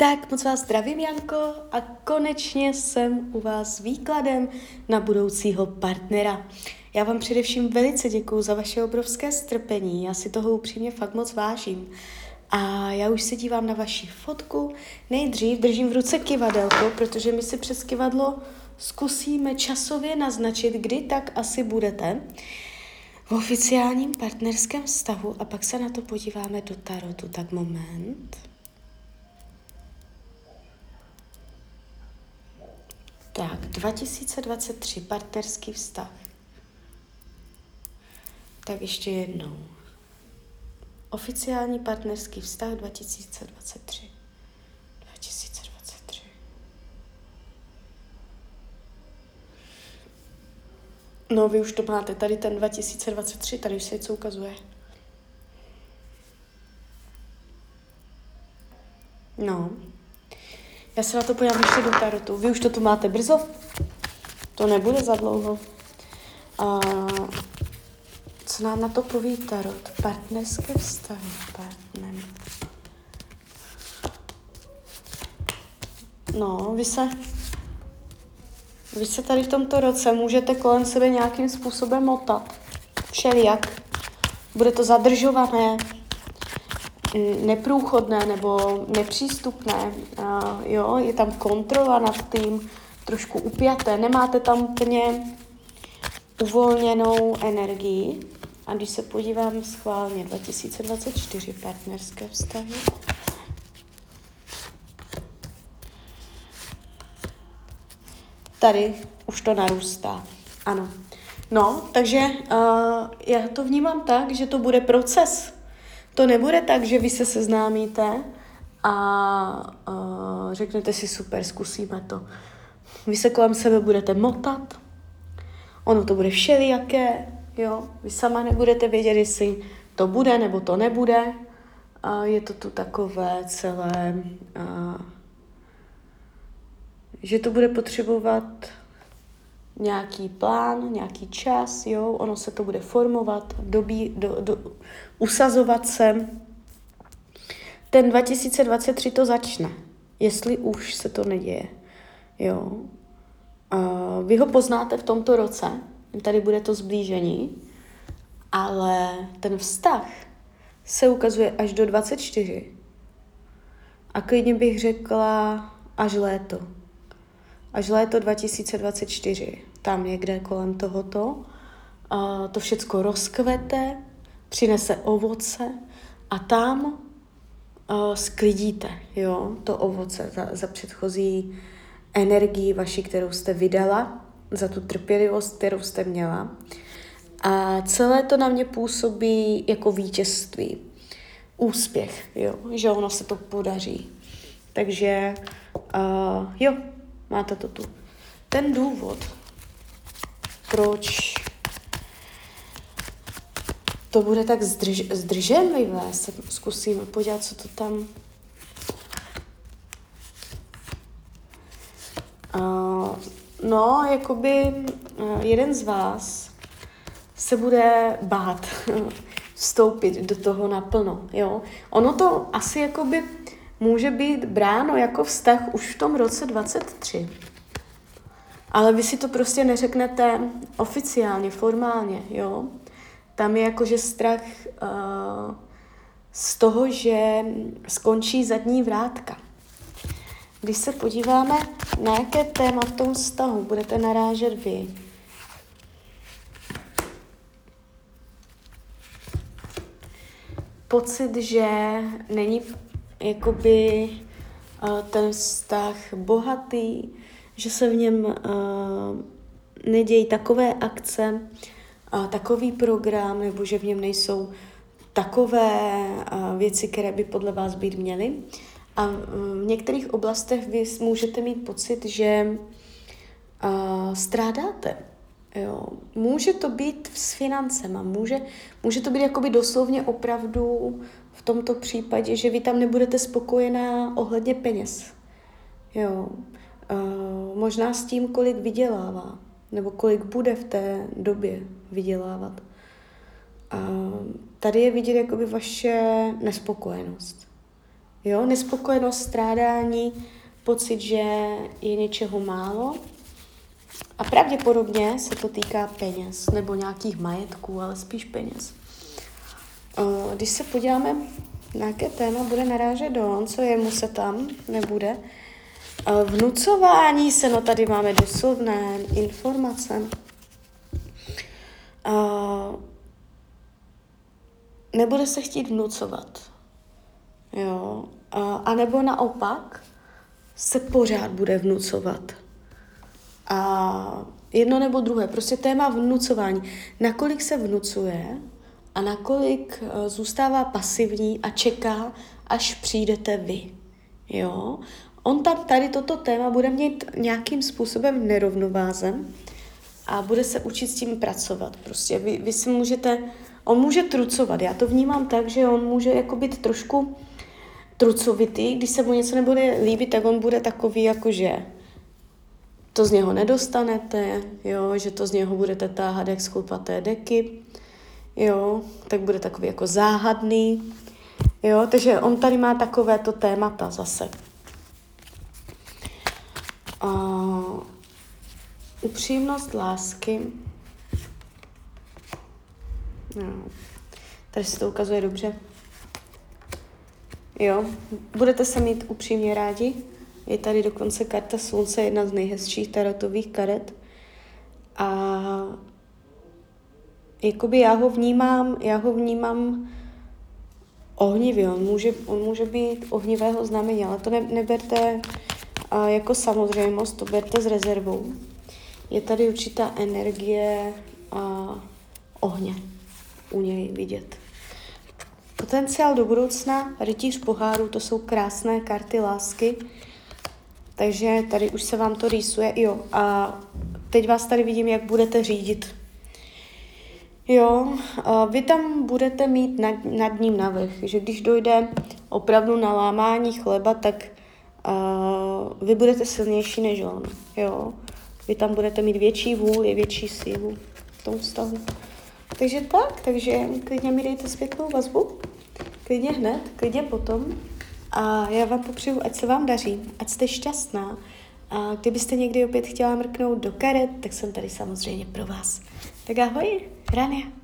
Tak moc vás zdravím, Janko, a konečně jsem u vás s výkladem na budoucího partnera. Já vám především velice děkuji za vaše obrovské strpení, já si toho upřímně fakt moc vážím. A já už se dívám na vaši fotku. Nejdřív držím v ruce kivadelko, protože my si přes kivadlo zkusíme časově naznačit, kdy tak asi budete v oficiálním partnerském vztahu a pak se na to podíváme do tarotu. Tak moment. Tak, 2023, partnerský vztah. Tak ještě jednou. Oficiální partnerský vztah 2023. 2023. No, vy už to máte, tady ten 2023, tady už se něco ukazuje. No, já se na to podívám ještě do tarotu. Vy už to tu máte brzo? To nebude za dlouho. A co nám na to poví tarot? Partnerské vztahy. Partner. No, vy se, vy se tady v tomto roce můžete kolem sebe nějakým způsobem motat. Všelijak. Bude to zadržované, neprůchodné nebo nepřístupné, jo, je tam kontrola nad tím, trošku upjaté, nemáte tam plně uvolněnou energii. A když se podívám schválně 2024 partnerské vztahy, tady už to narůstá. Ano. No, takže uh, já to vnímám tak, že to bude proces to nebude tak, že vy se seznámíte a řeknete si super, zkusíme to. Vy se kolem sebe budete motat, ono to bude všelijaké, jo. Vy sama nebudete vědět, jestli to bude nebo to nebude. A je to tu takové celé, uh, že to bude potřebovat nějaký plán, nějaký čas, jo, ono se to bude formovat, dobí, do, do, usazovat se. Ten 2023 to začne, jestli už se to neděje, jo. Uh, vy ho poznáte v tomto roce, tady bude to zblížení, ale ten vztah se ukazuje až do 24. A klidně bych řekla až léto. Až léto 2024 tam někde kolem tohoto. A to všecko rozkvete, přinese ovoce a tam uh, sklidíte jo, to ovoce za, za předchozí energii vaši, kterou jste vydala, za tu trpělivost, kterou jste měla. A celé to na mě působí jako vítězství, úspěch, jo, že ono se to podaří. Takže uh, jo, máte to tu. Ten důvod, proč to bude tak zdrž, zdrženlivé. Se zkusím podívat, co to tam... Uh, no, jakoby uh, jeden z vás se bude bát vstoupit do toho naplno, jo. Ono to asi jakoby může být bráno jako vztah už v tom roce 23. Ale vy si to prostě neřeknete oficiálně, formálně, jo. Tam je jakože strach uh, z toho, že skončí zadní vrátka. Když se podíváme, na jaké téma v tom vztahu budete narážet vy, pocit, že není jakoby uh, ten vztah bohatý, že se v něm uh, nedějí takové akce, uh, takový program, nebo že v něm nejsou takové uh, věci, které by podle vás být měly. A v některých oblastech vy můžete mít pocit, že uh, strádáte. Jo. Může to být s financema, může, může to být jakoby doslovně opravdu v tomto případě, že vy tam nebudete spokojená ohledně peněz. Jo. Možná s tím, kolik vydělává, nebo kolik bude v té době vydělávat. Uh, tady je vidět jakoby vaše nespokojenost. Jo, nespokojenost, strádání, pocit, že je něčeho málo. A pravděpodobně se to týká peněz nebo nějakých majetků, ale spíš peněz. Když se podíváme, na jaké téma bude narážet on, co jemu se tam nebude, Vnucování se, no tady máme doslovné informace. Nebude se chtít vnucovat. Jo. A nebo naopak se pořád bude vnucovat. A jedno nebo druhé, prostě téma vnucování. Nakolik se vnucuje a nakolik uh, zůstává pasivní a čeká, až přijdete vy. Jo? On tam tady toto téma bude mít nějakým způsobem nerovnovázem a bude se učit s tím pracovat. Prostě vy, vy si můžete, on může trucovat, já to vnímám tak, že on může jako být trošku trucovitý, když se mu něco nebude líbit, tak on bude takový jako, že to z něho nedostanete, jo, že to z něho budete táhat jak sklupaté deky, jo, tak bude takový jako záhadný, jo, takže on tady má takovéto témata zase. Uh, upřímnost lásky. No. Tady se to ukazuje dobře. Jo, budete se mít upřímně rádi. Je tady dokonce karta slunce, jedna z nejhezčích tarotových karet. A jakoby já ho vnímám, já ho vnímám ohnivě. On může, on může být ohnivého znamení, ale to ne, neberte a jako samozřejmost, to berte s rezervou je tady určitá energie a ohně u něj vidět. Potenciál do budoucna, rytíř poháru, to jsou krásné karty lásky, takže tady už se vám to rýsuje. Jo, a teď vás tady vidím, jak budete řídit. Jo, a vy tam budete mít nad, nad ním navrh, že když dojde opravdu na lámání chleba, tak uh, vy budete silnější než on. Jo, vy tam budete mít větší vůli, větší sílu v tom vztahu. Takže tak, takže klidně mi dejte zpětnou vazbu, klidně hned, klidně potom. A já vám popřeju, ať se vám daří, ať jste šťastná. A kdybyste někdy opět chtěla mrknout do karet, tak jsem tady samozřejmě pro vás. Tak ahoj, Rania.